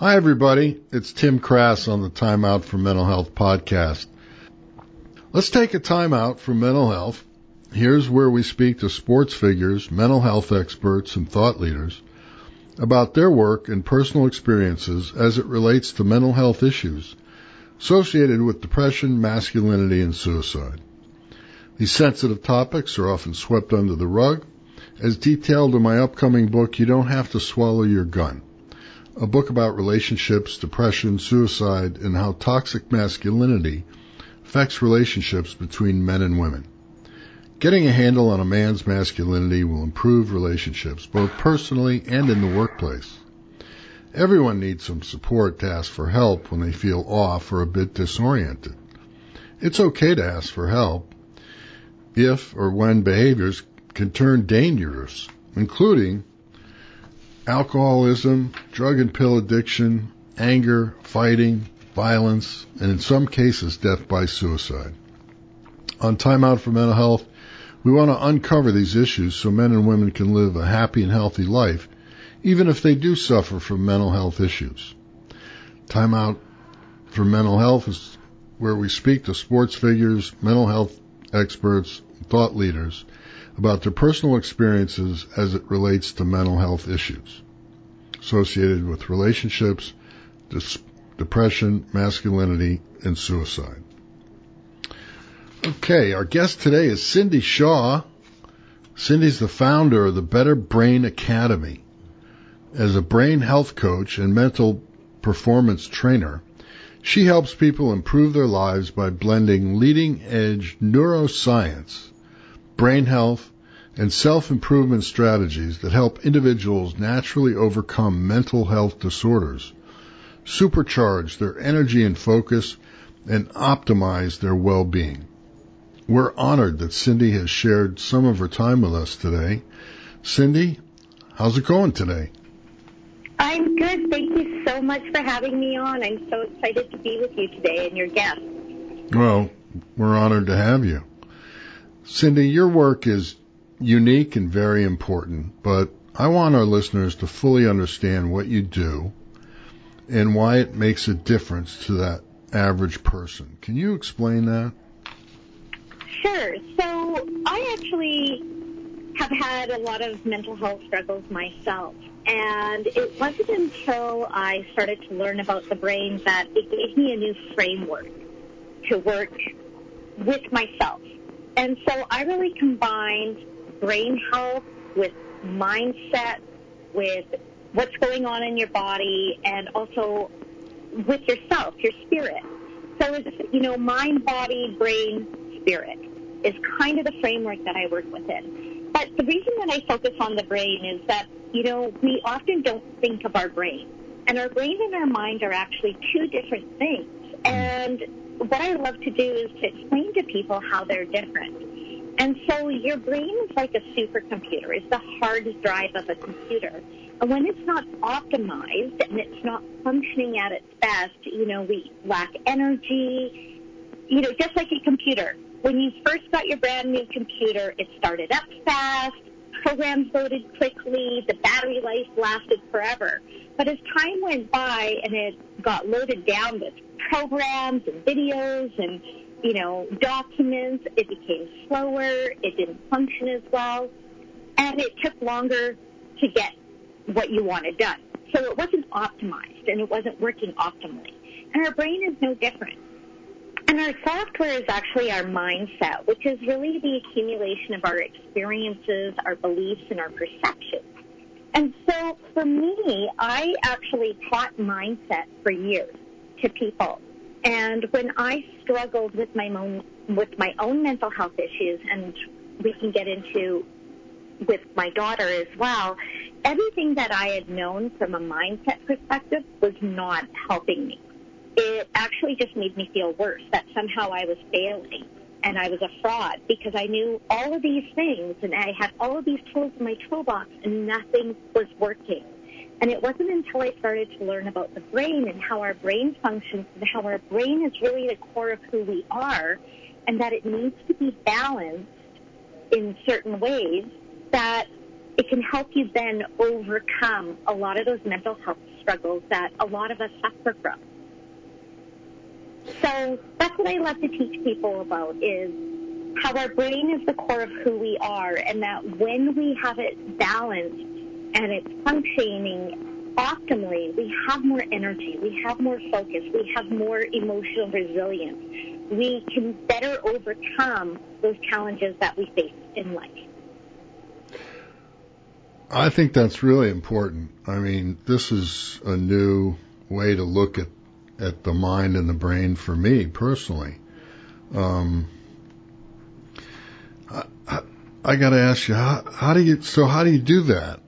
Hi, everybody. It's Tim Krass on the Time Out for Mental Health podcast. Let's take a time out for mental health. Here's where we speak to sports figures, mental health experts, and thought leaders about their work and personal experiences as it relates to mental health issues associated with depression, masculinity, and suicide. These sensitive topics are often swept under the rug. As detailed in my upcoming book, You Don't Have to Swallow Your Gun a book about relationships, depression, suicide, and how toxic masculinity affects relationships between men and women. Getting a handle on a man's masculinity will improve relationships, both personally and in the workplace. Everyone needs some support to ask for help when they feel off or a bit disoriented. It's okay to ask for help if or when behaviors can turn dangerous, including alcoholism, drug and pill addiction, anger, fighting, violence, and in some cases, death by suicide. On Time Out for Mental Health, we want to uncover these issues so men and women can live a happy and healthy life, even if they do suffer from mental health issues. Time Out for Mental Health is where we speak to sports figures, mental health experts, thought leaders about their personal experiences as it relates to mental health issues associated with relationships, depression, masculinity, and suicide. Okay, our guest today is Cindy Shaw. Cindy's the founder of the Better Brain Academy. As a brain health coach and mental performance trainer, she helps people improve their lives by blending leading edge neuroscience brain health, and self-improvement strategies that help individuals naturally overcome mental health disorders, supercharge their energy and focus, and optimize their well-being. We're honored that Cindy has shared some of her time with us today. Cindy, how's it going today? I'm good. Thank you so much for having me on. I'm so excited to be with you today and your guest. Well, we're honored to have you. Cindy, your work is unique and very important, but I want our listeners to fully understand what you do and why it makes a difference to that average person. Can you explain that? Sure. So I actually have had a lot of mental health struggles myself. And it wasn't until I started to learn about the brain that it gave me a new framework to work with myself and so I really combined brain health with mindset, with what's going on in your body, and also with yourself, your spirit. So it's, you know, mind, body, brain, spirit is kind of the framework that I work within. But the reason that I focus on the brain is that, you know, we often don't think of our brain. And our brain and our mind are actually two different things. And what I love to do is to explain to people how they're different. And so your brain is like a supercomputer. It's the hard drive of a computer. And when it's not optimized and it's not functioning at its best, you know, we lack energy. You know, just like a computer. When you first got your brand new computer, it started up fast, programs loaded quickly, the battery life lasted forever. But as time went by and it got loaded down with programs and videos and, you know, documents, it became slower, it didn't function as well, and it took longer to get what you wanted done. So it wasn't optimized and it wasn't working optimally. And our brain is no different. And our software is actually our mindset, which is really the accumulation of our experiences, our beliefs, and our perceptions. And so for me, I actually taught mindset for years to people. And when I struggled with my own with my own mental health issues, and we can get into with my daughter as well, everything that I had known from a mindset perspective was not helping me. It actually just made me feel worse that somehow I was failing and I was a fraud because I knew all of these things and I had all of these tools in my toolbox and nothing was working. And it wasn't until I started to learn about the brain and how our brain functions and how our brain is really the core of who we are and that it needs to be balanced in certain ways that it can help you then overcome a lot of those mental health struggles that a lot of us suffer from. So that's what I love to teach people about is how our brain is the core of who we are and that when we have it balanced and it's functioning optimally, we have more energy, we have more focus, we have more emotional resilience. We can better overcome those challenges that we face in life. I think that's really important. I mean, this is a new way to look at at the mind and the brain for me personally. Um, I, I, I got to ask you, how, how do you? So how do you do that?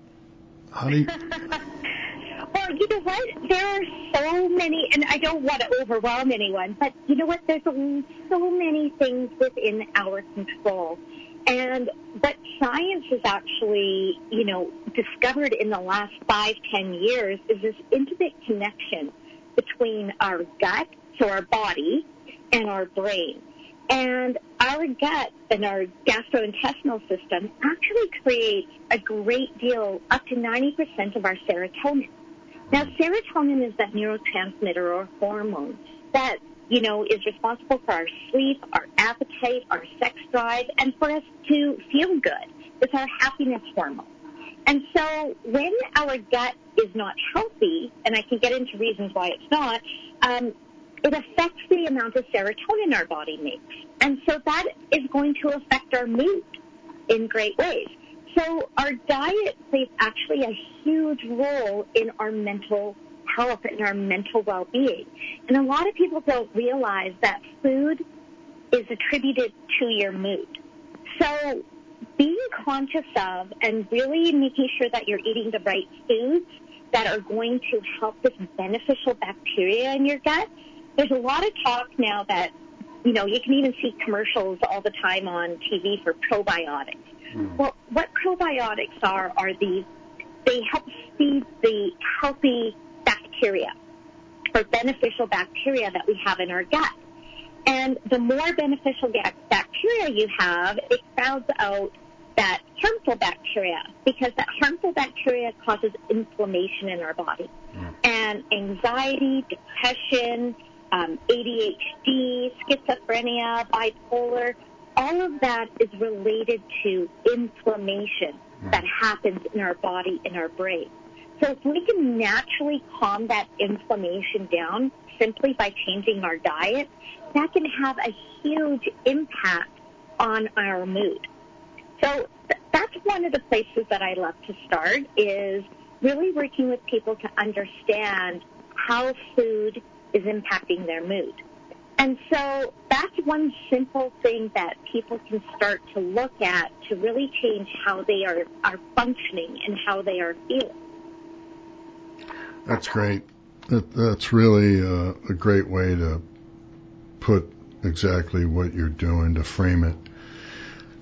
You? well, you know what? There are so many, and I don't want to overwhelm anyone, but you know what? There's so many things within our control. And what science has actually, you know, discovered in the last five, ten years is this intimate connection between our gut, so our body, and our brain. And our gut and our gastrointestinal system actually creates a great deal, up to 90% of our serotonin. Now, serotonin is that neurotransmitter or hormone that, you know, is responsible for our sleep, our appetite, our sex drive, and for us to feel good. It's our happiness hormone. And so when our gut is not healthy, and I can get into reasons why it's not, um, it affects the amount of serotonin our body makes. And so that is going to affect our mood in great ways. So our diet plays actually a huge role in our mental health and our mental well-being. And a lot of people don't realize that food is attributed to your mood. So being conscious of and really making sure that you're eating the right foods that are going to help this beneficial bacteria in your gut. There's a lot of talk now that, you know, you can even see commercials all the time on TV for probiotics. Mm. Well, what probiotics are, are these, they help feed the healthy bacteria or beneficial bacteria that we have in our gut. And the more beneficial bacteria you have, it crowds out that harmful bacteria because that harmful bacteria causes inflammation in our body. Mm. And anxiety, depression, um, ADHD, schizophrenia, bipolar, all of that is related to inflammation mm. that happens in our body, in our brain. So if we can naturally calm that inflammation down simply by changing our diet, that can have a huge impact on our mood. So th- that's one of the places that I love to start is really working with people to understand how food is impacting their mood. And so that's one simple thing that people can start to look at to really change how they are, are functioning and how they are feeling. That's great. That, that's really a, a great way to put exactly what you're doing to frame it.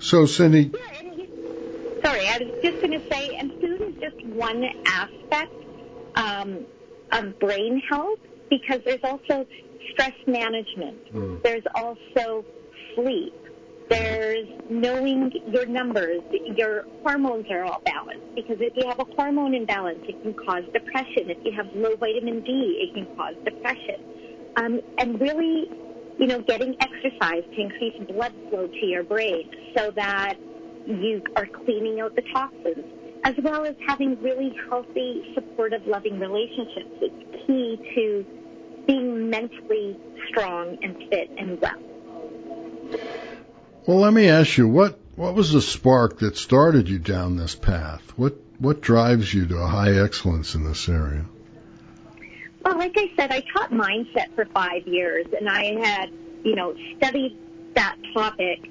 So, Cindy. Yeah, sorry, I was just going to say, and food is just one aspect um, of brain health because there's also stress management. Mm. There's also sleep. There's knowing your numbers, your hormones are all balanced. Because if you have a hormone imbalance, it can cause depression. If you have low vitamin D, it can cause depression. Um, and really you know, getting exercise to increase blood flow to your brain so that you are cleaning out the toxins, as well as having really healthy, supportive, loving relationships is key to being mentally strong and fit and well. Well, let me ask you, what, what was the spark that started you down this path? What, what drives you to a high excellence in this area? Well, like I said, I taught mindset for five years, and I had, you know, studied that topic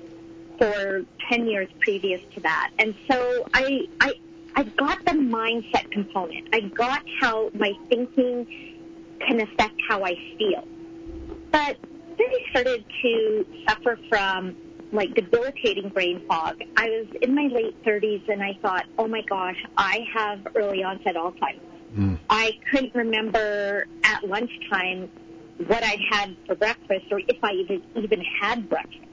for 10 years previous to that. And so I, I, I got the mindset component. I got how my thinking can affect how I feel. But then I started to suffer from like debilitating brain fog. I was in my late 30s and I thought, oh my gosh, I have early onset Alzheimer's. Mm. I couldn't remember at lunchtime what I'd had for breakfast or if I even, even had breakfast.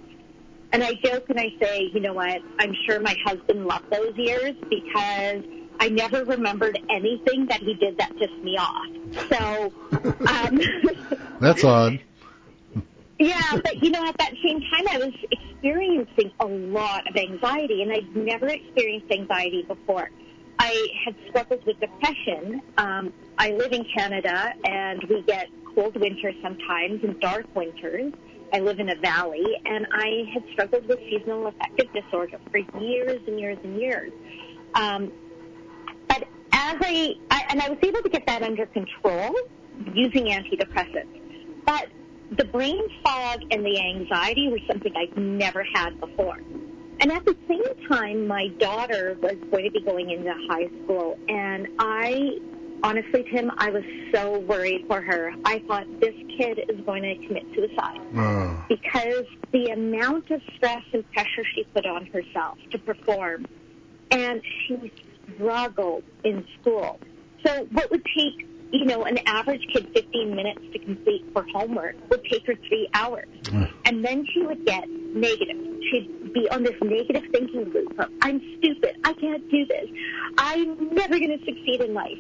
And I joke and I say, you know what, I'm sure my husband loved those years because I never remembered anything that he did that pissed me off. So, um, that's odd. Yeah, but you know, at that same time, I was experiencing a lot of anxiety, and I'd never experienced anxiety before. I had struggled with depression. Um, I live in Canada, and we get cold winters sometimes and dark winters. I live in a valley, and I had struggled with seasonal affective disorder for years and years and years. Um, but as I, I, and I was able to get that under control using antidepressants. But the brain fog and the anxiety were something I'd never had before. And at the same time, my daughter was going to be going into high school, and I, honestly, Tim, I was so worried for her. I thought this kid is going to commit suicide uh. because the amount of stress and pressure she put on herself to perform, and she struggled in school. So what would take you know, an average kid 15 minutes to complete for homework would take her three hours. Mm. And then she would get negative. She'd be on this negative thinking loop of, I'm stupid. I can't do this. I'm never going to succeed in life.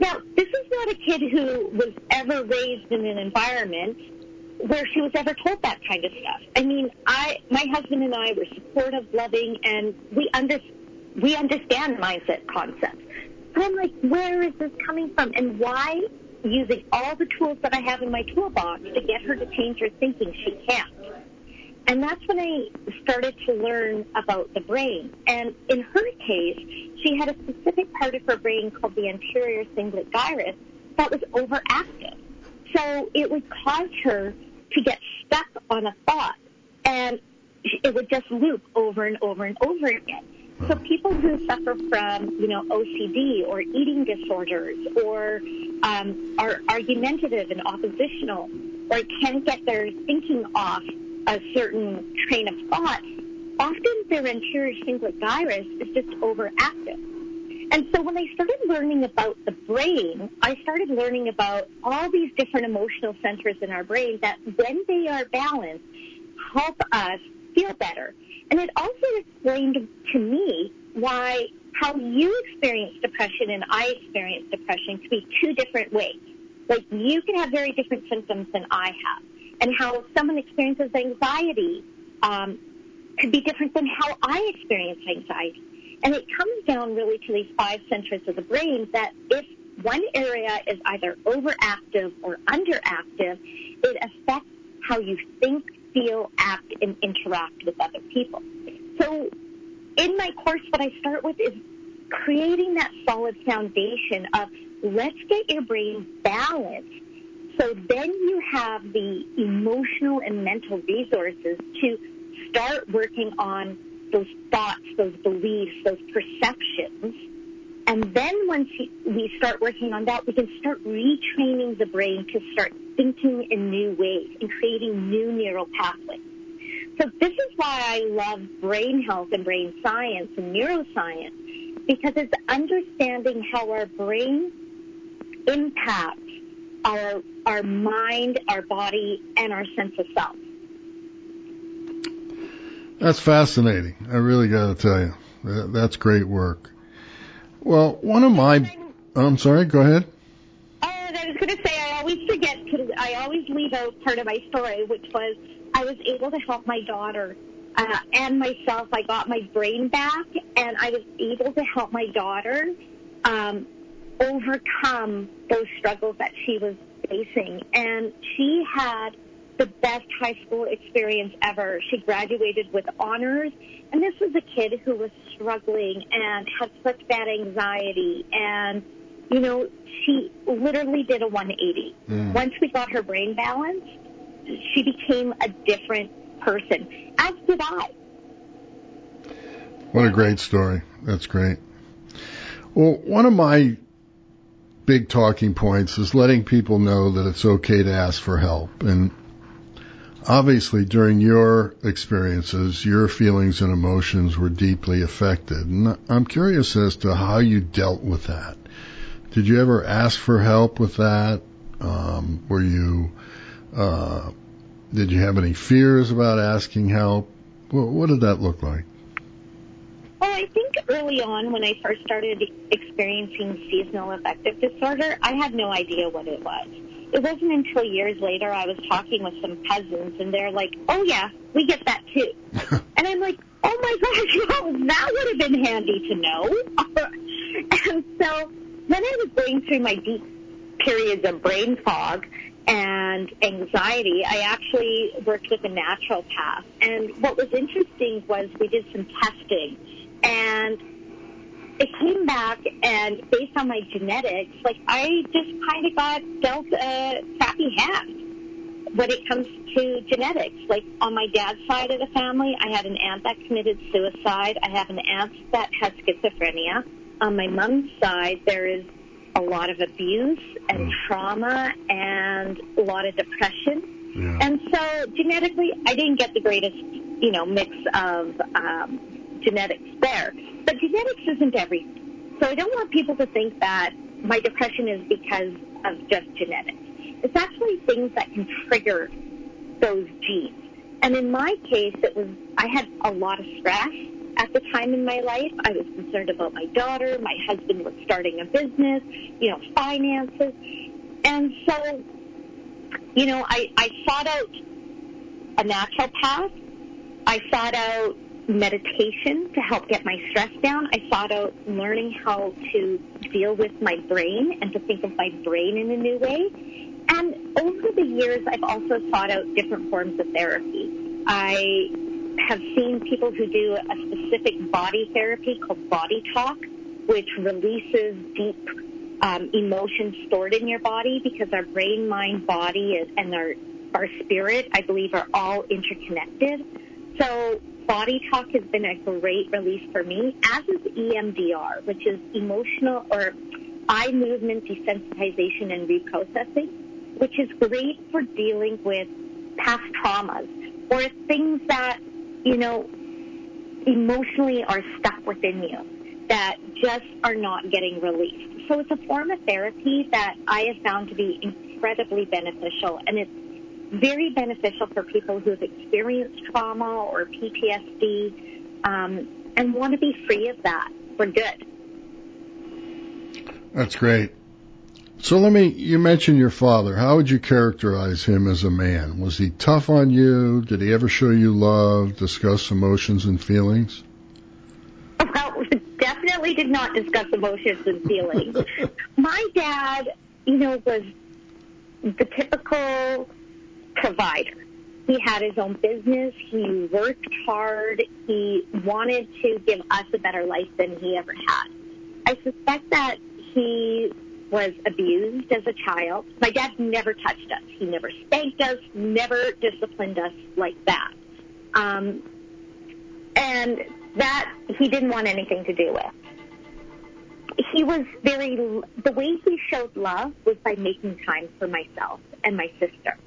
Now, this is not a kid who was ever raised in an environment where she was ever told that kind of stuff. I mean, I, my husband and I were supportive, loving, and we under, we understand mindset concepts. But I'm like, where is this coming from? And why, using all the tools that I have in my toolbox to get her to change her thinking, she can't? And that's when I started to learn about the brain. And in her case, she had a specific part of her brain called the anterior cingulate gyrus that was overactive. So it would cause her to get stuck on a thought and it would just loop over and over and over again. So people who suffer from, you know, OCD or eating disorders or um, are argumentative and oppositional or can't get their thinking off a certain train of thought, often their anterior cingulate gyrus is just overactive. And so when I started learning about the brain, I started learning about all these different emotional centers in our brain that when they are balanced, help us feel better. And it also explained to me why how you experience depression and I experience depression could be two different ways. Like you can have very different symptoms than I have. And how someone experiences anxiety um, could be different than how I experience anxiety. And it comes down really to these five centers of the brain that if one area is either overactive or underactive, it affects how you think, feel, act, and interact with other people. So in my course, what I start with is creating that solid foundation of let's get your brain balanced so then you have the emotional and mental resources to start working on those thoughts, those beliefs, those perceptions. And then once we start working on that, we can start retraining the brain to start thinking in new ways and creating new neural pathways. So this is why I love brain health and brain science and neuroscience because it's understanding how our brain impacts our our mind, our body, and our sense of self. That's fascinating. I really got to tell you, that's great work. Well, one of my, I'm sorry. Go ahead. Oh, I was going to say I always forget to. I always leave out part of my story, which was I was able to help my daughter uh, and myself. I got my brain back, and I was able to help my daughter um, overcome those struggles that she was facing. And she had the best high school experience ever. She graduated with honors, and this was a kid who was struggling and had such bad anxiety and you know, she literally did a 180. Mm. Once we got her brain balanced, she became a different person, as did I. What a great story. That's great. Well, one of my big talking points is letting people know that it's okay to ask for help. And obviously during your experiences, your feelings and emotions were deeply affected. And I'm curious as to how you dealt with that. Did you ever ask for help with that? Um, were you, uh, did you have any fears about asking help? What, what did that look like? Well, I think early on when I first started experiencing seasonal affective disorder, I had no idea what it was. It wasn't until years later I was talking with some cousins and they're like, oh yeah, we get that too. and I'm like, oh my gosh, well, that would have been handy to know. and so when I was going through my deep periods of brain fog and anxiety, I actually worked with a naturopath. And what was interesting was we did some testing and it came back and based on my genetics, like I just kind of got dealt a crappy hand when it comes to genetics. Like on my dad's side of the family, I had an aunt that committed suicide. I have an aunt that has schizophrenia. On my mom's side, there is a lot of abuse and trauma and a lot of depression. Yeah. And so genetically, I didn't get the greatest, you know, mix of um, genetics there. But genetics isn't everything. So I don't want people to think that my depression is because of just genetics. It's actually things that can trigger those genes. And in my case, it was, I had a lot of stress at the time in my life. I was concerned about my daughter. My husband was starting a business, you know, finances. And so, you know, I, I sought out a naturopath. I sought out meditation to help get my stress down. I sought out learning how to deal with my brain and to think of my brain in a new way. And over the years, I've also sought out different forms of therapy. I have seen people who do a specific body therapy called body talk, which releases deep um, emotions stored in your body because our brain, mind, body, and our our spirit, I believe, are all interconnected. So body talk has been a great release for me, as is EMDR, which is emotional or eye movement desensitization and reprocessing, which is great for dealing with past traumas or things that, you know, emotionally are stuck within you that just are not getting released. So it's a form of therapy that I have found to be incredibly beneficial and it's very beneficial for people who have experienced trauma or PTSD um, and want to be free of that for good. That's great. So let me, you mentioned your father. How would you characterize him as a man? Was he tough on you? Did he ever show you love, discuss emotions and feelings? Well, definitely did not discuss emotions and feelings. My dad, you know, was the typical provider. He had his own business. He worked hard. He wanted to give us a better life than he ever had. I suspect that he was abused as a child. My dad never touched us. He never spanked us, never disciplined us like that. Um, and that he didn't want anything to do with. He was very, the way he showed love was by making time for myself and my sister.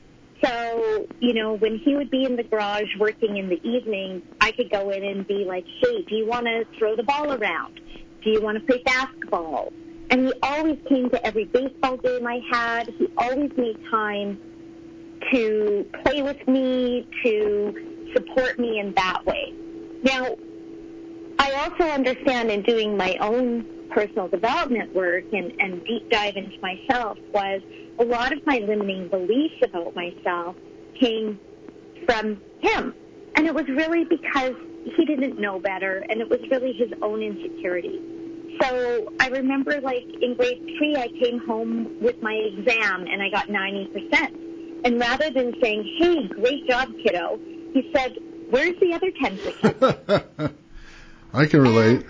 So, you know, when he would be in the garage working in the evening, I could go in and be like, hey, do you want to throw the ball around? Do you want to play basketball? And he always came to every baseball game I had. He always made time to play with me, to support me in that way. Now, I also understand in doing my own personal development work and, and deep dive into myself was a lot of my limiting beliefs about myself came from him. And it was really because he didn't know better and it was really his own insecurity. So I remember like in grade three, I came home with my exam and I got 90%. And rather than saying, hey, great job, kiddo, he said, where's the other 10%? I can relate.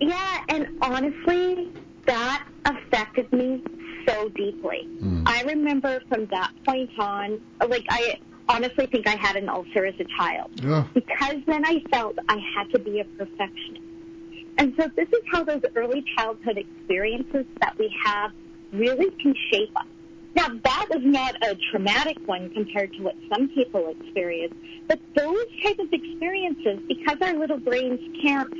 Yeah, and honestly, that affected me so deeply. Mm. I remember from that point on, like I honestly think I had an ulcer as a child Yeah. because then I felt I had to be a perfectionist. And so this is how those early childhood experiences that we have really can shape us. Now that is not a traumatic one compared to what some people experience, but those type of experiences, because our little brains can't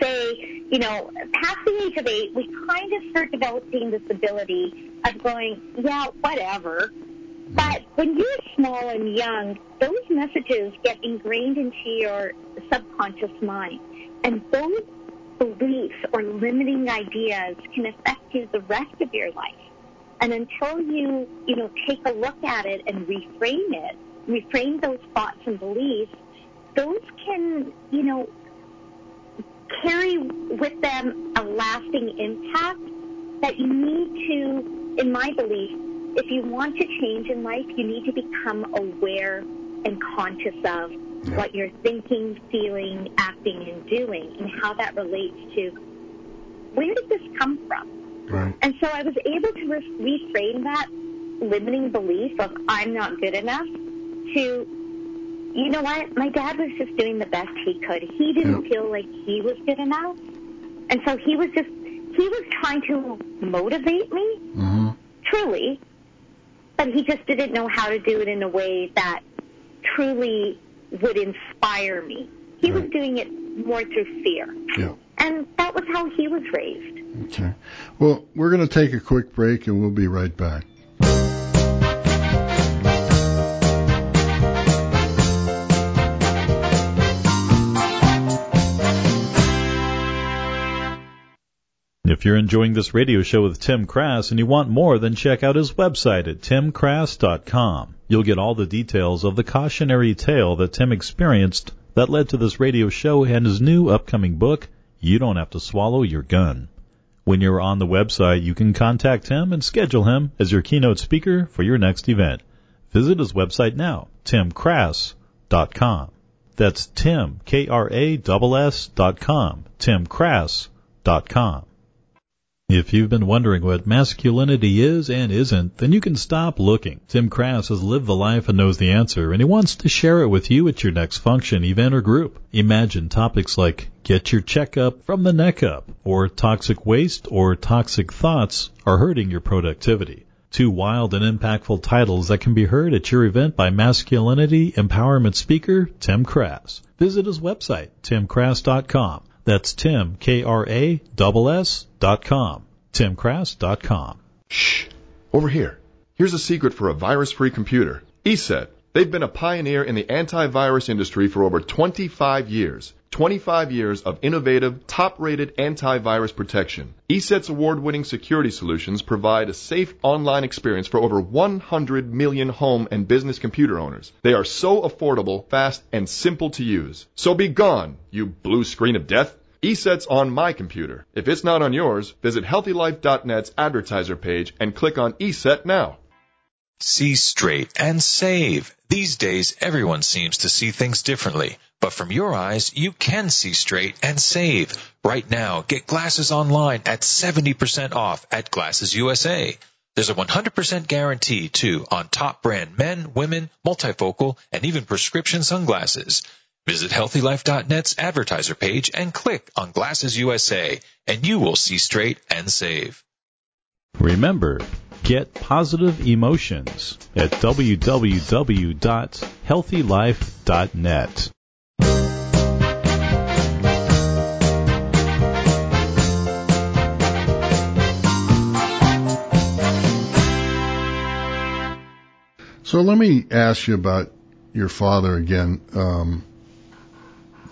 say, you know, past the age of eight, we kind of start developing this ability of going, yeah, whatever. But when you're small and young, those messages get ingrained into your subconscious mind. And those beliefs or limiting ideas can affect you the rest of your life. And until you, you know, take a look at it and reframe it, reframe those thoughts and beliefs, those can, you know, carry with them a lasting impact that you need to, in my belief, if you want to change in life, you need to become aware and conscious of Yeah. what you're thinking, feeling, acting, and doing, and how that relates to where did this come from? Right. And so I was able to re- reframe that limiting belief of I'm not good enough to, you know what, my dad was just doing the best he could. He didn't Yeah. feel like he was good enough. And so he was just, he was trying to motivate me, hmm truly, but he just didn't know how to do it in a way that truly would inspire me. He was doing it more through fear. Yeah. And that was how he was raised. Okay. Well, we're going to take a quick break and we'll be right back. If you're enjoying this radio show with Tim Krass and you want more, then check out his website at timkrass.com. You'll get all the details of the cautionary tale that Tim experienced that led to this radio show and his new upcoming book, You Don't Have to Swallow Your Gun. When you're on the website, you can contact him and schedule him as your keynote speaker for your next event. Visit his website now, timkrass.com. That's Tim, K-R-A-S-S dot com, timkrass.com. If you've been wondering what masculinity is and isn't, then you can stop looking. Tim Krass has lived the life and knows the answer, and he wants to share it with you at your next function, event, or group. Imagine topics like get your checkup from the neck up, or toxic waste or toxic thoughts are hurting your productivity. Two wild and impactful titles that can be heard at your event by masculinity empowerment speaker Tim Krass. Visit his website, timkrass.com. That's Tim, K-R-A-S-S dot com. timkrass.com. Shh. Over here. Here's a secret for a virus-free computer. ESET. They've been a pioneer in the antivirus industry for over 25 years. 25 years of innovative, top-rated antivirus protection. ESET's award-winning security solutions provide a safe online experience for over 100 million home and business computer owners. They are so affordable, fast, and simple to use. So be gone, you blue screen of death. ESET's on my computer. If it's not on yours, visit healthylife.net's advertiser page and click on ESET now. See straight and save. These days, everyone seems to see things differently. But from your eyes, you can see straight and save. Right now, get glasses online at 70% off at Glasses USA. There's a 100% guarantee, too, on top brand men, women, multifocal, and even prescription sunglasses. Visit healthylife.net's advertiser page and click on Glasses USA, and you will see straight and save. Remember, get positive emotions at www.healthylife.net. So let me ask you about your father again. Um,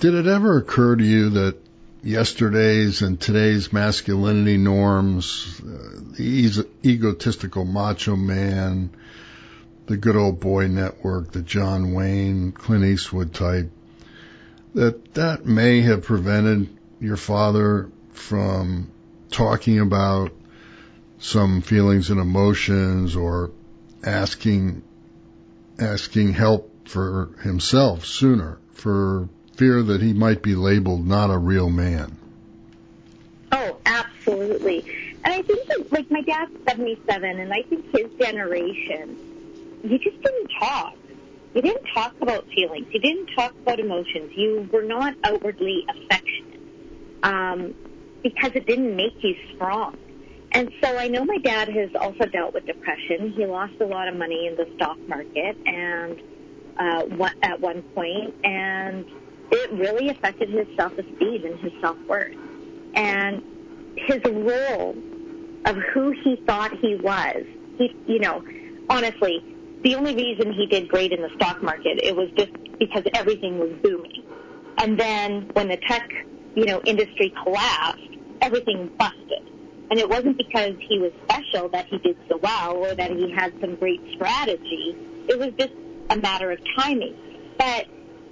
did it ever occur to you that yesterday's and today's masculinity norms, uh, the egotistical macho man, the good old boy network, the John Wayne, Clint Eastwood type, that that may have prevented your father from talking about some feelings and emotions or asking asking help for himself sooner for fear that he might be labeled not a real man. Oh, absolutely. And I think that, like, my dad's 77, and I think his generation, you just didn't talk. You didn't talk about feelings. You didn't talk about emotions. You were not outwardly affectionate um, because it didn't make you strong. And so I know my dad has also dealt with depression. He lost a lot of money in the stock market and uh, at one point, and it really affected his self-esteem and his self-worth. And his role of who he thought he was, he, you know, honestly, the only reason he did great in the stock market, it was just because everything was booming. And then when the tech, you know, industry collapsed, everything busted. And it wasn't because he was special that he did so well or that he had some great strategy. It was just a matter of timing. But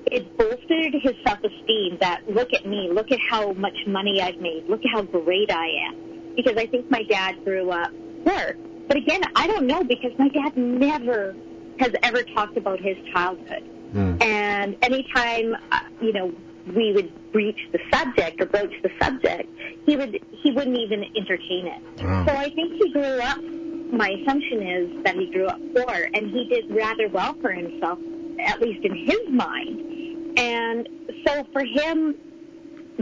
it bolstered his self-esteem that look at me, look at how much money I've made, look at how great I am. Because I think my dad grew up poor. But again, I don't know because my dad never has ever talked about his childhood. Mm. And anytime, uh, you know, we would breach the subject or broach the subject, he would he wouldn't even entertain it. Wow. So I think he grew up. My assumption is that he grew up poor, and he did rather well for himself, at least in his mind. And so for him,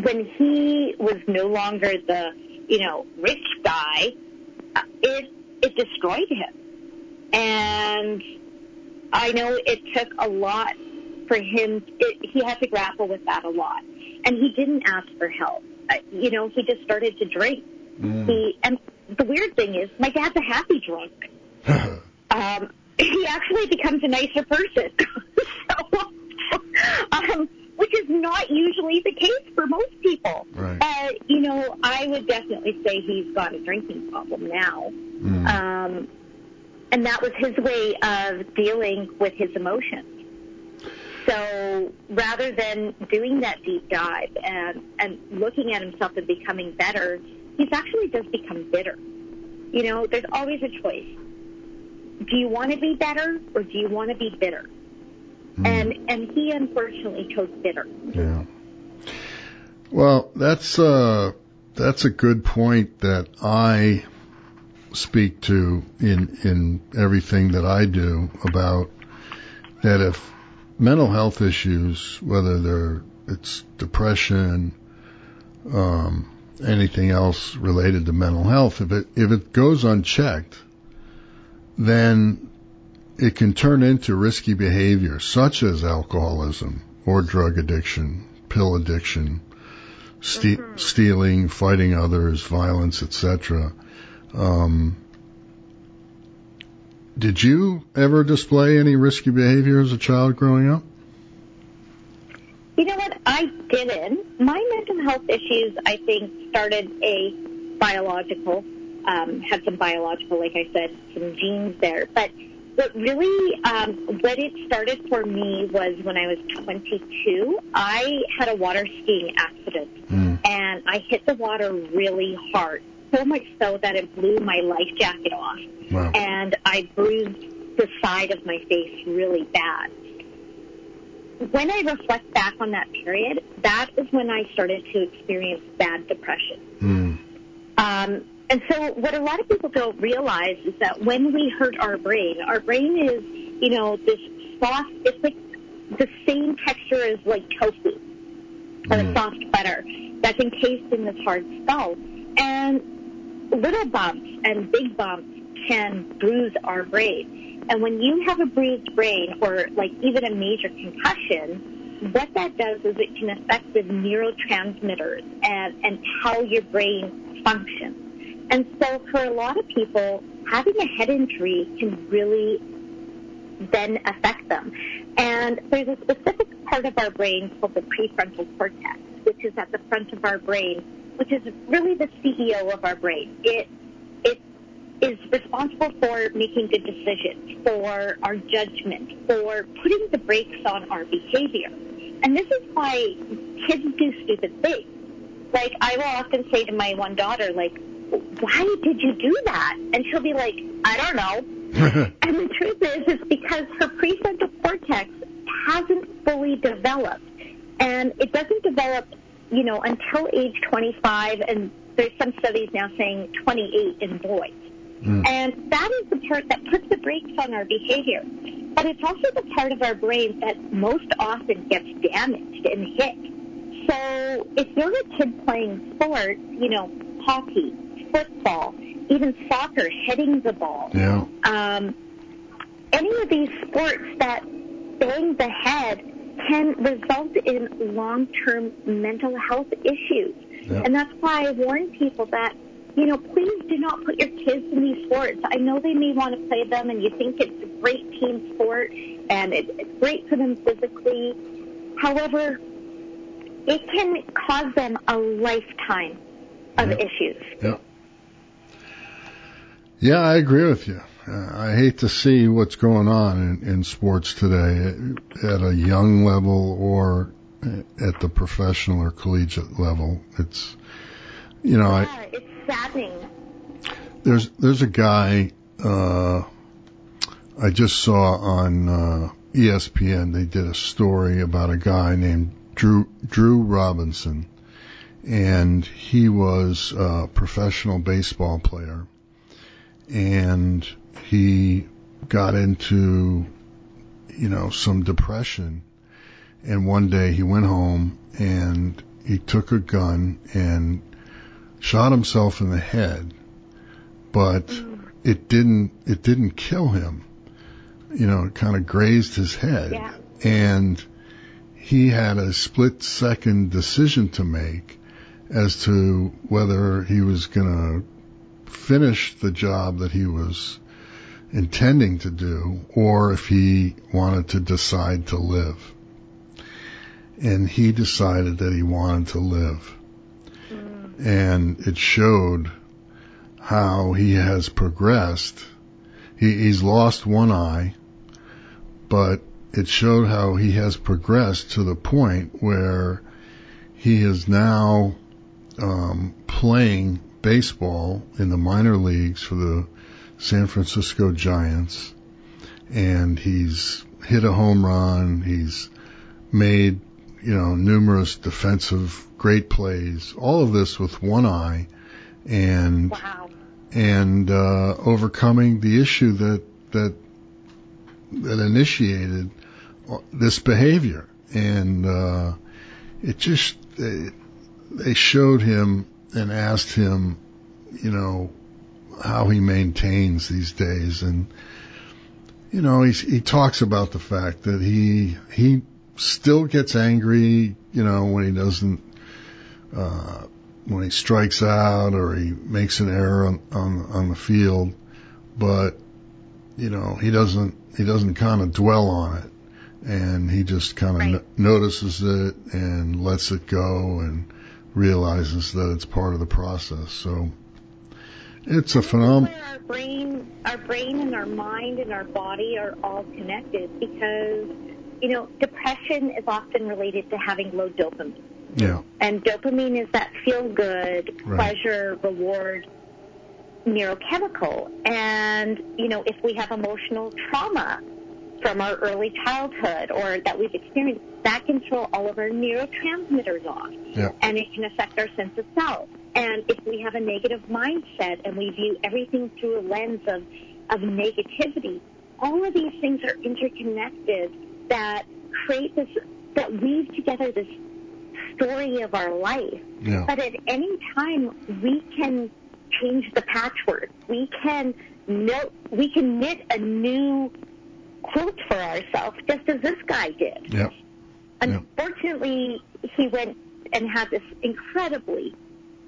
when he was no longer the you know rich guy, uh, it it destroyed him. And I know it took a lot for him, it, he had to grapple with that a lot. And he didn't ask for help. Uh, you know, he just started to drink. Mm. He, and the weird thing is, my dad's a happy drunk. um, he actually becomes a nicer person. um, which is not usually the case for most people. Right. Uh, you know, I would definitely say he's got a drinking problem now. Mm. Um, and that was his way of dealing with his emotions. So rather than doing that deep dive and, and looking at himself and becoming better, he's actually just become bitter. You know, there's always a choice. Do you want to be better or do you want to be bitter? Mm. And and he unfortunately chose bitter. Yeah. Well, that's uh that's a good point that I speak to in in everything that I do about that if mental health issues, whether they're it's depression, um, anything else related to mental health, if it if it goes unchecked, then it can turn into risky behavior such as alcoholism or drug addiction, pill addiction, ste- mm-hmm. stealing, fighting others, violence, etc. Um, did you ever display any risky behavior as a child growing up? You know what? I didn't. My mental health issues, I think, started a biological, um, had some biological, like I said, some genes there. But what really, um, what it started for me was when I was 22. I had a water skiing accident, mm. and I hit the water really hard so much so that it blew my life jacket off. Wow. And I bruised the side of my face really bad. When I reflect back on that period, that is when I started to experience bad depression. Mm. Um, and so what a lot of people don't realize is that when we hurt our brain, our brain is, you know, this soft, it's like the same texture as like tofu or mm. soft butter that's encased in this hard skull. And little bumps and big bumps can bruise our brain. And when you have a bruised brain or like even a major concussion, what that does is it can affect the neurotransmitters and, and how your brain functions. And so for a lot of people, having a head injury can really then affect them. And there's a specific part of our brain called the prefrontal cortex, which is at the front of our brain which is really the CEO of our brain. It it is responsible for making good decisions, for our judgment, for putting the brakes on our behavior. And this is why kids do stupid things. Like I will often say to my one daughter, like, why did you do that? And she'll be like, I don't know. and the truth is, it's because her prefrontal cortex hasn't fully developed. And it doesn't develop you know, until age 25, and there's some studies now saying 28 in boys. Mm. And that is the part that puts the brakes on our behavior. But it's also the part of our brain that most often gets damaged and hit. So if you're a kid playing sports, you know, hockey, football, even soccer, hitting the ball, yeah. um, any of these sports that bang the head can result in long-term mental health issues. Yeah. And that's why I warn people that, you know, please do not put your kids in these sports. I know they may want to play them and you think it's a great team sport and it's great for them physically. However, it can cause them a lifetime of yeah. issues. Yeah. Yeah, I agree with you. Uh, I hate to see what's going on in, in sports today at a young level or at the professional or collegiate level. It's, you know, yeah, I, it's saddening. There's there's a guy uh, I just saw on uh, ESPN. They did a story about a guy named Drew Drew Robinson, and he was a professional baseball player, and he got into you know some depression and one day he went home and he took a gun and shot himself in the head, but mm. it didn't, it didn't kill him. You know, it kind of grazed his head. Yeah. And he had a split second decision to make as to whether he was going to finish the job that he was intending to do or if he wanted to decide to live and he decided that he wanted to live. Mm. And it showed how he has progressed. He, he's lost one eye, but it showed how he has progressed to the point where he is now um, playing baseball in the minor leagues for the San Francisco Giants, and he's hit a home run. He's made you know, numerous defensive great plays, all of this with one eye and wow. and uh, overcoming the issue that that that initiated this behavior and uh, it just they, they showed him and asked him you know how he maintains these days. And you know he he talks about the fact that he he still gets angry, you know, when he doesn't, uh, when he strikes out or he makes an error on, on, on the field, but, you know, he doesn't, he doesn't kind of dwell on it. And he just kind of right. no- notices it and lets it go. And realizes that it's part of the process. So it's a phenomenon. Our brain, our brain and our mind and our body are all connected because you know, depression is often related to having low dopamine. Yeah. And dopamine is that feel good, right. pleasure, reward neurochemical. And, you know, if we have emotional trauma from our early childhood or that we've experienced, that can throw all of our neurotransmitters off. Yeah. And it can affect our sense of self. And if we have a negative mindset and we view everything through a lens of, of negativity, all of these things are interconnected that create this, that weave together this story of our life. Yeah. But at any time, we can change the patchwork. We can note, we can knit a new quilt for ourselves, just as this guy did. Yeah. Unfortunately, he went and had this incredibly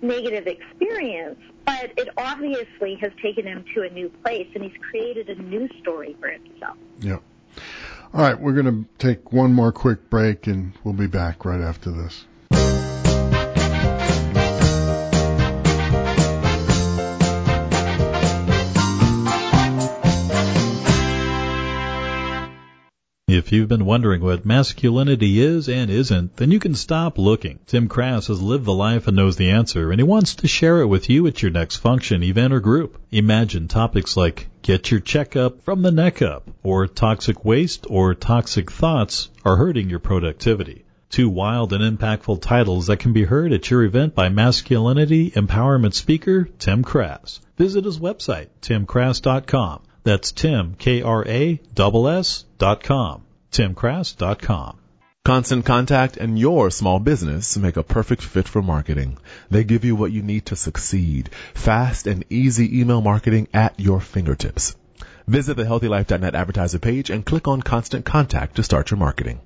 negative experience, but it obviously has taken him to a new place, and he's created a new story for himself. Yeah. All right, we're going to take one more quick break and we'll be back right after this. If you've been wondering what masculinity is and isn't, then you can stop looking. Tim Krass has lived the life and knows the answer, and he wants to share it with you at your next function, event, or group. Imagine topics like get your checkup from the neck up, or toxic waste or toxic thoughts are hurting your productivity. Two wild and impactful titles that can be heard at your event by masculinity empowerment speaker Tim Krass. Visit his website, timkrass.com. That's Tim, K-R-A-S-S dot com. timkrass.com. Constant Contact and your small business make a perfect fit for marketing. They give you what you need to succeed. Fast and easy email marketing at your fingertips. Visit the healthylife.net advertiser page and click on Constant Contact to start your marketing.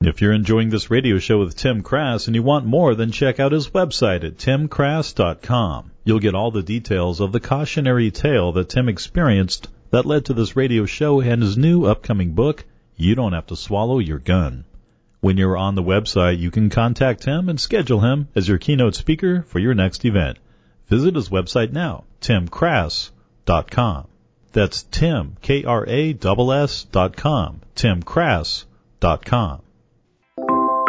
If you're enjoying this radio show with Tim Krass and you want more, then check out his website at timkrass.com. You'll get all the details of the cautionary tale that Tim experienced that led to this radio show and his new upcoming book, You Don't Have to Swallow Your Gun. When you're on the website, you can contact him and schedule him as your keynote speaker for your next event. Visit his website now, timkrass.com. That's Tim, K-R-A-S-S dot com, timkrass.com.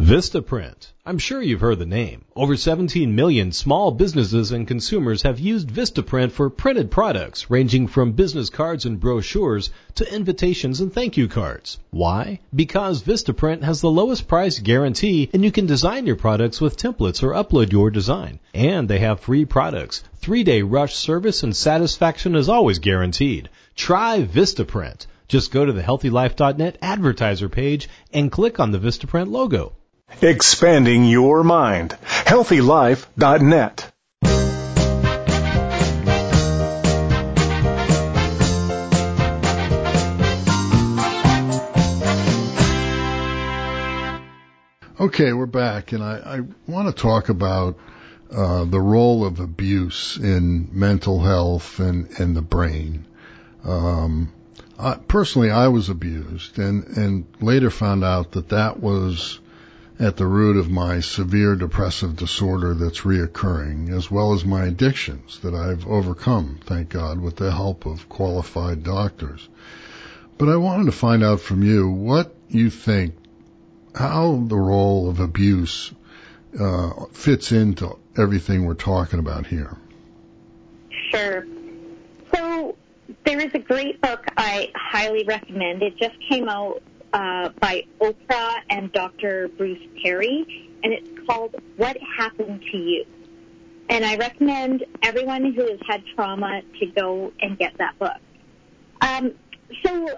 Vistaprint. I'm sure you've heard the name. Over 17 million small businesses and consumers have used Vistaprint for printed products ranging from business cards and brochures to invitations and thank you cards. Why? Because Vistaprint has the lowest price guarantee and you can design your products with templates or upload your design. And they have free products. Three day rush service and satisfaction is always guaranteed. Try Vistaprint. Just go to the healthylife.net advertiser page and click on the Vistaprint logo. Expanding your mind. HealthyLife.net. Okay, we're back, and I, I want to talk about uh, the role of abuse in mental health and, and the brain. Um, I, personally, I was abused, and, and later found out that that was at the root of my severe depressive disorder that's reoccurring, as well as my addictions that I've overcome, thank God, with the help of qualified doctors. But I wanted to find out from you what you think, how the role of abuse uh, fits into everything we're talking about here. Sure. So there is a great book I highly recommend. It just came out uh, by Oprah and Dr. Bruce Perry, and it's called What Happened to You. And I recommend everyone who has had trauma to go and get that book. Um, so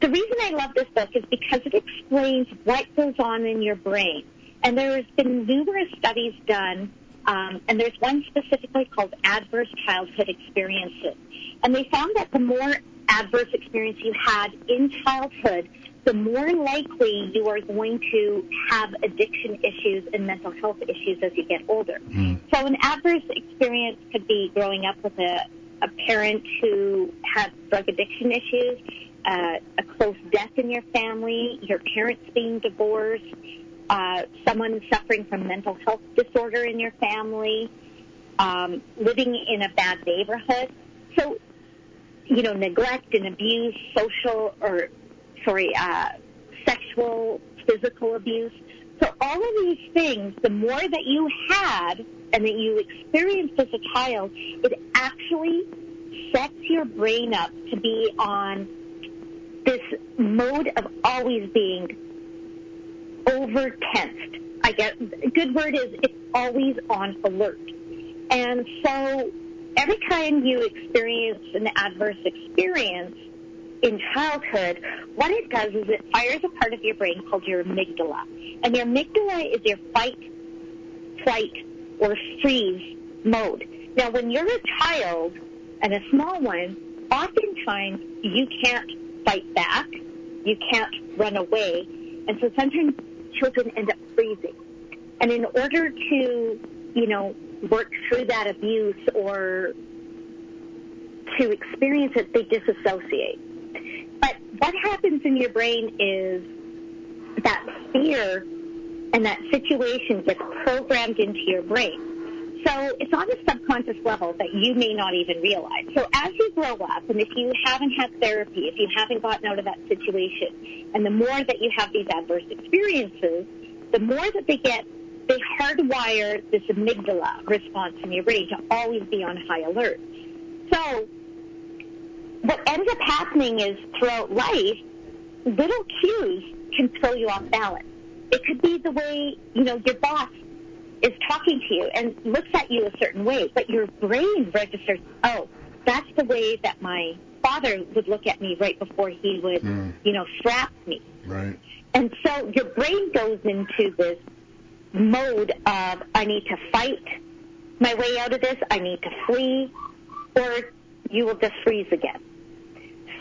the reason I love this book is because it explains what goes on in your brain. And there has been numerous studies done, um, and there's one specifically called Adverse Childhood Experiences. And they found that the more adverse experience you had in childhood, the more likely you are going to have addiction issues and mental health issues as you get older. Mm. So an adverse experience could be growing up with a, a parent who had drug addiction issues, uh, a close death in your family, your parents being divorced, uh, someone suffering from mental health disorder in your family, um, living in a bad neighborhood. So, you know, neglect and abuse, social or sorry, uh, sexual, physical abuse. So all of these things, the more that you had and that you experienced as a child, it actually sets your brain up to be on this mode of always being over tensed. I guess a good word is it's always on alert. And so every time you experience an adverse experience, in childhood, what it does is it fires a part of your brain called your amygdala. And your amygdala is your fight, flight, or freeze mode. Now, when you're a child and a small one, oftentimes you can't fight back, you can't run away, and so sometimes children end up freezing. And in order to, you know, work through that abuse or to experience it, they disassociate. But what happens in your brain is that fear and that situation gets programmed into your brain. So it's on a subconscious level that you may not even realize. So as you grow up, and if you haven't had therapy, if you haven't gotten out of that situation, and the more that you have these adverse experiences, the more that they get, they hardwire this amygdala response in your brain to always be on high alert. So what ends up happening is throughout life, little cues can throw you off balance. It could be the way, you know, your boss is talking to you and looks at you a certain way, but your brain registers, oh, that's the way that my father would look at me right before he would, mm. you know, strap me. Right. And so your brain goes into this mode of, I need to fight my way out of this, I need to flee, or you will just freeze again.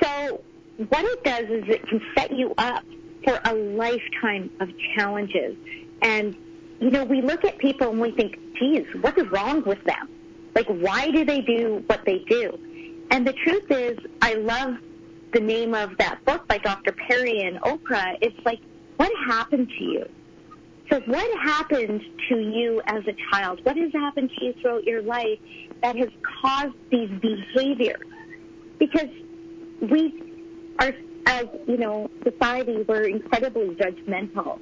So what it does is it can set you up for a lifetime of challenges. And, you know, we look at people and we think, geez, what is wrong with them? Like, why do they do what they do? And the truth is, I love the name of that book by Dr. Perry and Oprah. It's like, what happened to you? So what happened to you as a child? What has happened to you throughout your life that has caused these behaviors? Because we are, as you know, society, we're incredibly judgmental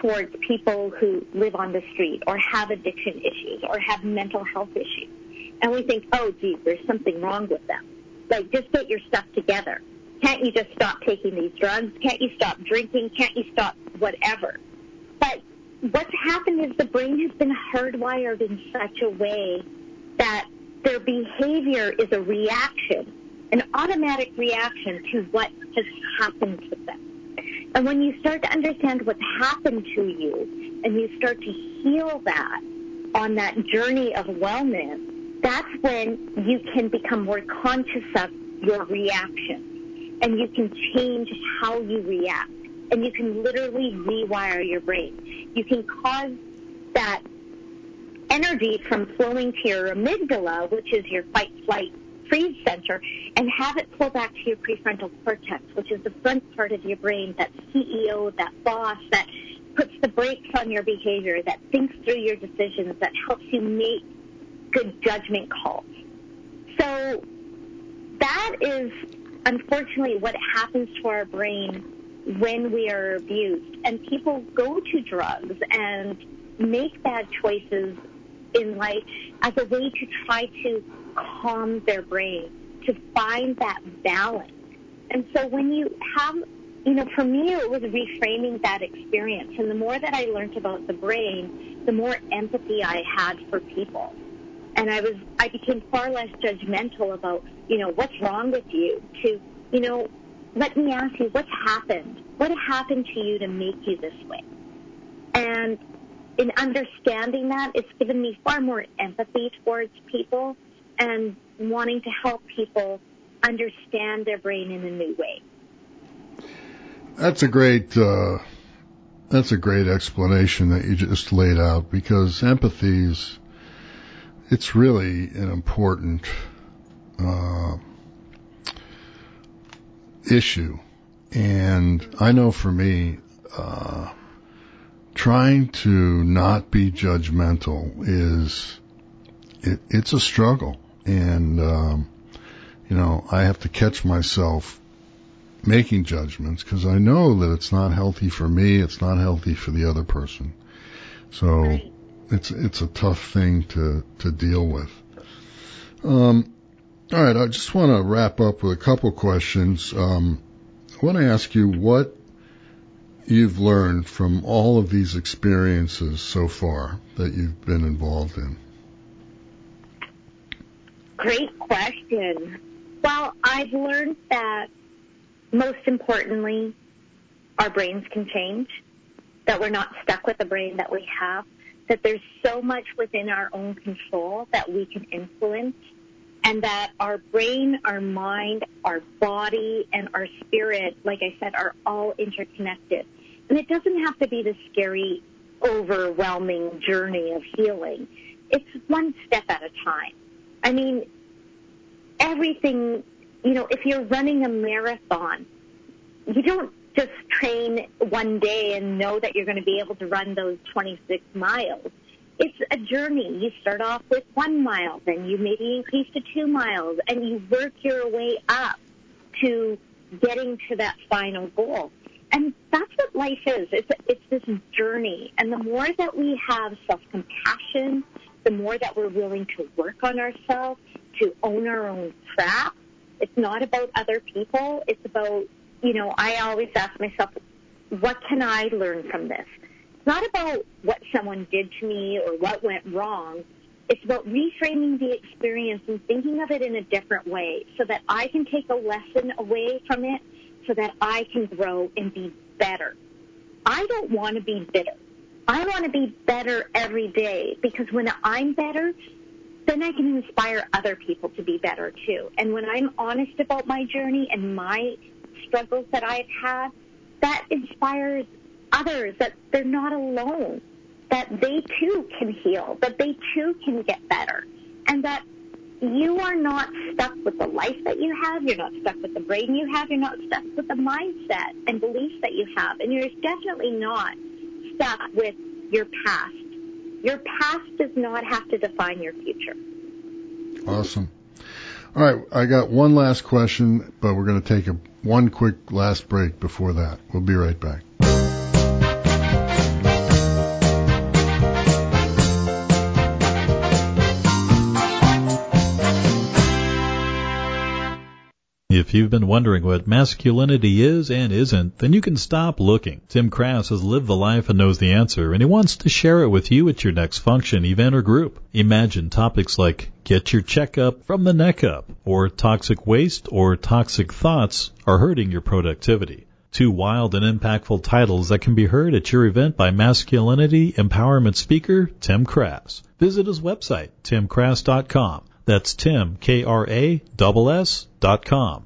towards people who live on the street or have addiction issues or have mental health issues. And we think, oh, geez, there's something wrong with them. Like, just get your stuff together. Can't you just stop taking these drugs? Can't you stop drinking? Can't you stop whatever? But what's happened is the brain has been hardwired in such a way that their behavior is a reaction an automatic reaction to what has happened to them. And when you start to understand what's happened to you and you start to heal that on that journey of wellness, that's when you can become more conscious of your reaction and you can change how you react and you can literally rewire your brain. You can cause that energy from flowing to your amygdala, which is your fight, flight, freeze center and have it pull back to your prefrontal cortex, which is the front part of your brain, that CEO, that boss, that puts the brakes on your behavior, that thinks through your decisions, that helps you make good judgment calls. So that is unfortunately what happens to our brain when we are abused. And people go to drugs and make bad choices in life as a way to try to calm their brain, to find that balance. And so when you have, you know, for me it was reframing that experience. And the more that I learned about the brain, the more empathy I had for people. And I was, I became far less judgmental about, you know, what's wrong with you to, you know, let me ask you, what's happened? What happened to you to make you this way? And in understanding that, it's given me far more empathy towards people and wanting to help people understand their brain in a new way. That's a great uh, that's a great explanation that you just laid out because empathy is it's really an important uh, issue, and I know for me. Uh, trying to not be judgmental is it, it's a struggle and um, you know I have to catch myself making judgments because I know that it's not healthy for me, it's not healthy for the other person. So right. it's it's a tough thing to to deal with. Um, all right, I just want to wrap up with a couple questions. Um, I want to ask you what you've learned from all of these experiences so far that you've been involved in. Great question. Well, I've learned that most importantly, our brains can change, that we're not stuck with the brain that we have, that there's so much within our own control that we can influence, and that our brain, our mind, our body, and our spirit, like I said, are all interconnected. And it doesn't have to be the scary, overwhelming journey of healing. It's one step at a time. I mean, everything, you know, if you're running a marathon, you don't just train one day and know that you're going to be able to run those 26 miles. It's a journey. You start off with one mile, then you maybe increase to two miles, and you work your way up to getting to that final goal. And that's what life is. It's, it's this journey. And the more that we have self-compassion, the more that we're willing to work on ourselves, to own our own crap, it's not about other people. It's about, you know, I always ask myself, what can I learn from this? It's not about what someone did to me or what went wrong. It's about reframing the experience and thinking of it in a different way so that I can take a lesson away from it so that I can grow and be better. I don't want to be bitter. I want to be better every day because when I'm better, then I can inspire other people to be better too. And when I'm honest about my journey and my struggles that I've had, that inspires others that they're not alone, that they too can heal, that they too can get better, and that you are not stuck with the life that you have. You're not stuck with the brain you have. You're not stuck with the mindset and beliefs that you have. And you're definitely not stuck with your past. Your past does not have to define your future. Awesome. All right, I got one last question, but we're going to take a one quick last break before that. We'll be right back. If you've been wondering what masculinity is and isn't, then you can stop looking. Tim Krass has lived the life and knows the answer, and he wants to share it with you at your next function, event, or group. Imagine topics like get your checkup from the neck up, or toxic waste or toxic thoughts are hurting your productivity. Two wild and impactful titles that can be heard at your event by masculinity empowerment speaker Tim Krass. Visit his website, timkrass.com. That's Tim, K-R-A-S-S dot com.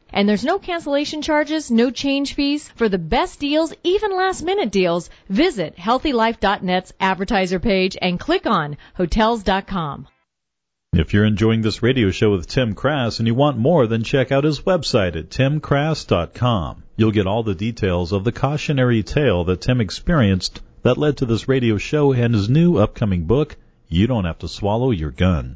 And there's no cancellation charges, no change fees. For the best deals, even last minute deals, visit healthylife.net's advertiser page and click on hotels.com. If you're enjoying this radio show with Tim Krass and you want more, then check out his website at timkrass.com. You'll get all the details of the cautionary tale that Tim experienced that led to this radio show and his new upcoming book, You Don't Have to Swallow Your Gun.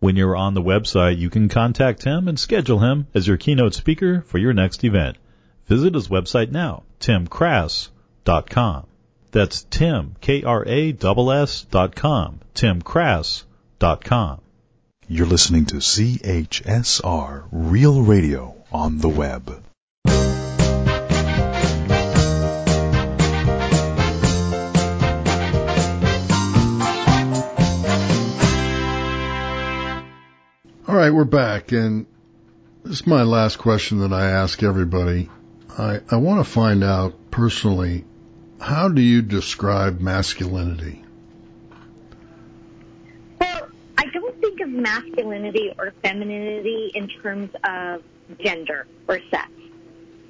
When you're on the website, you can contact him and schedule him as your keynote speaker for your next event. Visit his website now, timkrass.com. That's Tim, K-R-A-S-S dot com, timkrass.com. You're listening to CHSR Real Radio on the web. All right, we're back, and this is my last question that I ask everybody. I, I want to find out personally, how do you describe masculinity? Well, I don't think of masculinity or femininity in terms of gender or sex.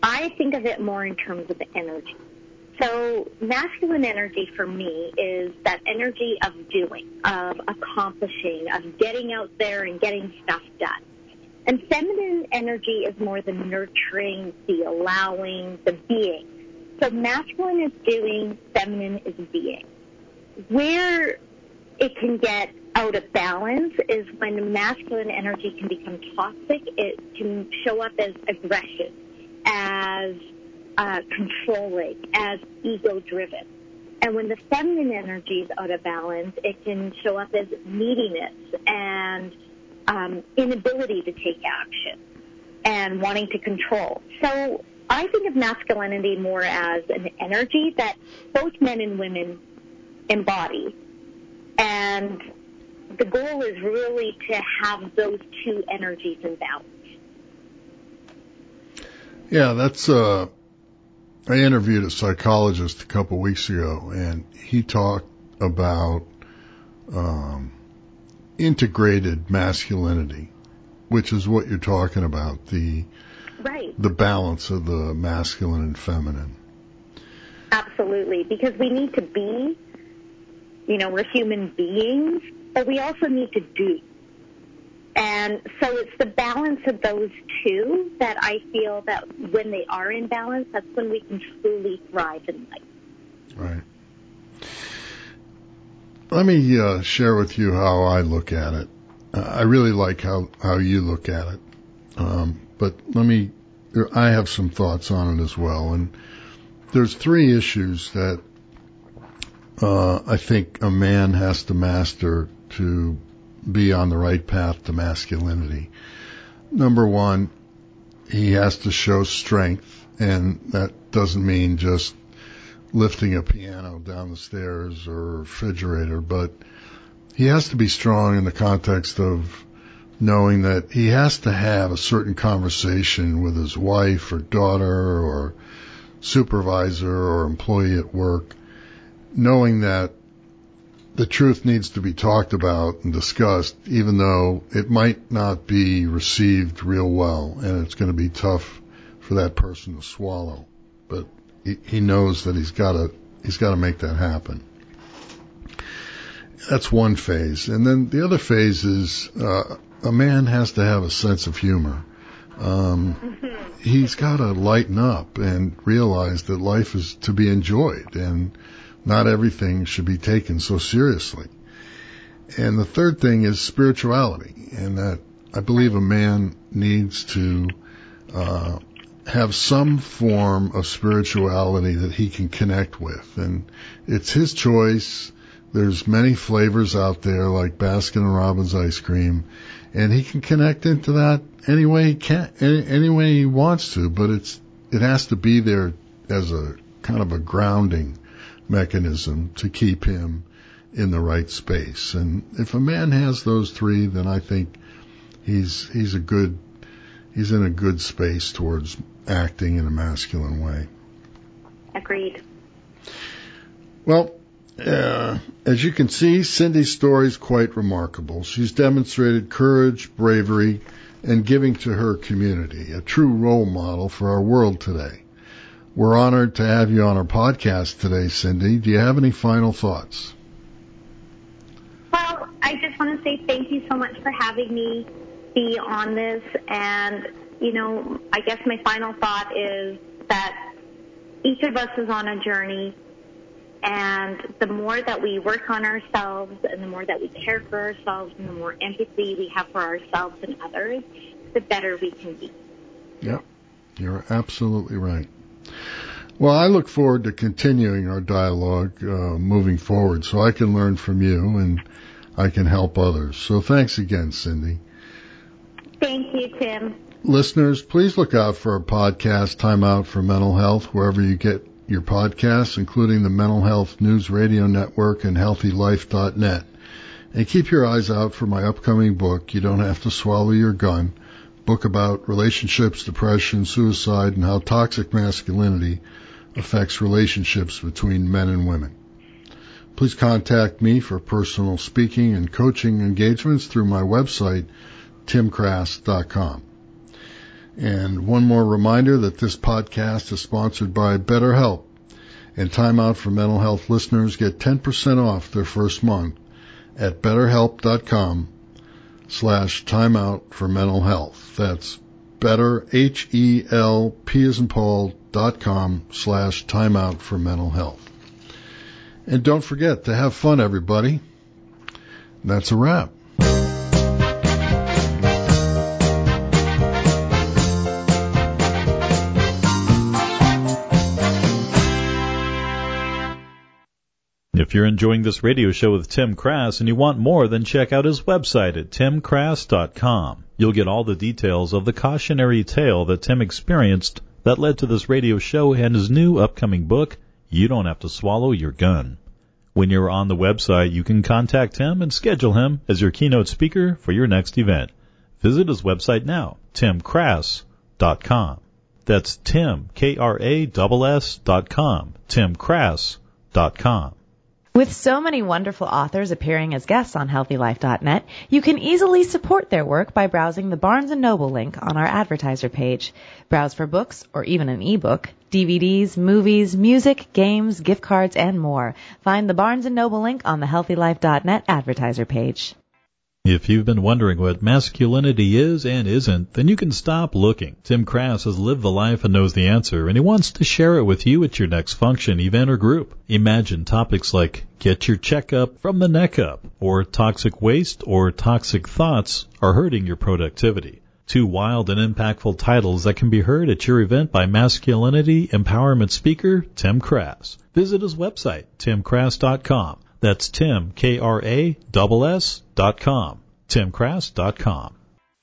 I think of it more in terms of energy. So masculine energy for me is that energy of doing, of accomplishing, of getting out there and getting stuff done. And feminine energy is more the nurturing, the allowing, the being. So masculine is doing, feminine is being. Where it can get out of balance is when masculine energy can become toxic. It can show up as aggression, as uh, controlling, as ego driven. And when the feminine energy is out of balance, it can show up as neediness and um, inability to take action and wanting to control. So I think of masculinity more as an energy that both men and women embody. And the goal is really to have those two energies in balance. Yeah, that's uh I interviewed a psychologist a couple weeks ago and he talked about um integrated masculinity, which is what you're talking about the right the balance of the masculine and feminine. Absolutely, because we need to be, you know, we're human beings, but we also need to do. And so it's the balance of those two that I feel that when they are in balance, that's when we can truly thrive in life. Right. Let me uh, share with you how I look at it. I really like how, how you look at it. Um, but let me, I have some thoughts on it as well. And there's three issues that uh, I think a man has to master to be on the right path to masculinity. Number one, he has to show strength, and that doesn't mean just lifting a piano down the stairs or refrigerator, but he has to be strong in the context of knowing that he has to have a certain conversation with his wife or daughter or supervisor or employee at work, knowing that the truth needs to be talked about and discussed, even though it might not be received real well and it's going to be tough for that person to swallow. But he, he knows that he's got to, he's got to make that happen. That's one phase. And then the other phase is, uh, a man has to have a sense of humor. Um, he's got to lighten up and realize that life is to be enjoyed and not everything should be taken so seriously. And the third thing is spirituality, and that I believe a man needs to uh, have some form of spirituality that he can connect with, and it's his choice. There's many flavors out there, like Baskin and Robbins ice cream, and he can connect into that any way he can, any, any way he wants to. But it's it has to be there as a kind of a grounding mechanism to keep him in the right space. And if a man has those three, then I think he's he's a good he's in a good space towards acting in a masculine way. Agreed. Well, uh, as you can see, Cindy's story is quite remarkable. She's demonstrated courage, bravery, and giving to her community, a true role model for our world today. We're honored to have you on our podcast today, Cindy. Do you have any final thoughts? Well, I just want to say thank you so much for having me be on this. And, you know, I guess my final thought is that each of us is on a journey. And the more that we work on ourselves and the more that we care for ourselves and the more empathy we have for ourselves and others, the better we can be. Yep, you're absolutely right. Well, I look forward to continuing our dialogue uh, moving forward so I can learn from you and I can help others. So thanks again, Cindy. Thank you, Tim. Listeners, please look out for our podcast, Time Out for Mental Health, wherever you get your podcasts, including the Mental Health News Radio Network and HealthyLife.net. And keep your eyes out for my upcoming book, You Don't Have to Swallow Your Gun, book about relationships, depression, suicide, and how toxic masculinity affects relationships between men and women. Please contact me for personal speaking and coaching engagements through my website, timkrass.com. And one more reminder that this podcast is sponsored by BetterHelp. And Time Out for Mental Health listeners get 10% off their first month at betterhelp.com slash timeout for mental health. That's better, H-E-L-P as in Paul dot com slash timeout for mental health. And don't forget to have fun, everybody. That's a wrap. If you're enjoying this radio show with Tim Krass and you want more, then check out his website at timkrass.com. You'll get all the details of the cautionary tale that Tim experienced that led to this radio show and his new upcoming book, You Don't Have to Swallow Your Gun. When you're on the website, you can contact him and schedule him as your keynote speaker for your next event. Visit his website now, timkrass.com. That's Tim, K-R-A-S-S dot com, timkrass.com. With so many wonderful authors appearing as guests on HealthyLife.net, you can easily support their work by browsing the Barnes & Noble link on our advertiser page. Browse for books or even an ebook, DVDs, movies, music, games, gift cards, and more. Find the Barnes & Noble link on the HealthyLife.net advertiser page. If you've been wondering what masculinity is and isn't, then you can stop looking. Tim Krass has lived the life and knows the answer, and he wants to share it with you at your next function, event, or group. Imagine topics like get your checkup from the neck up, or toxic waste or toxic thoughts are hurting your productivity. Two wild and impactful titles that can be heard at your event by masculinity empowerment speaker Tim Krass. Visit his website, timkrass.com. That's Tim, K-R-A-S-S dot com. TimKrass dot com.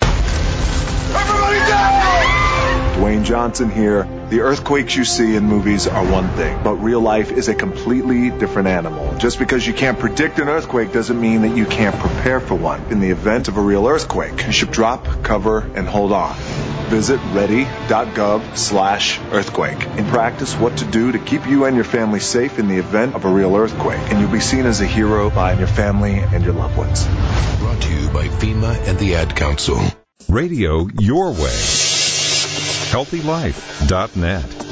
Everybody down! Dwayne Johnson here. The earthquakes you see in movies are one thing, but real life is a completely different animal. Just because you can't predict an earthquake doesn't mean that you can't prepare for one. In the event of a real earthquake, you should drop, cover, and hold on. Visit ready.gov slash earthquake and practice what to do to keep you and your family safe in the event of a real earthquake. And you'll be seen as a hero by your family and your loved ones. Brought to you by FEMA and the Ad Council. Radio your way. HealthyLife.net.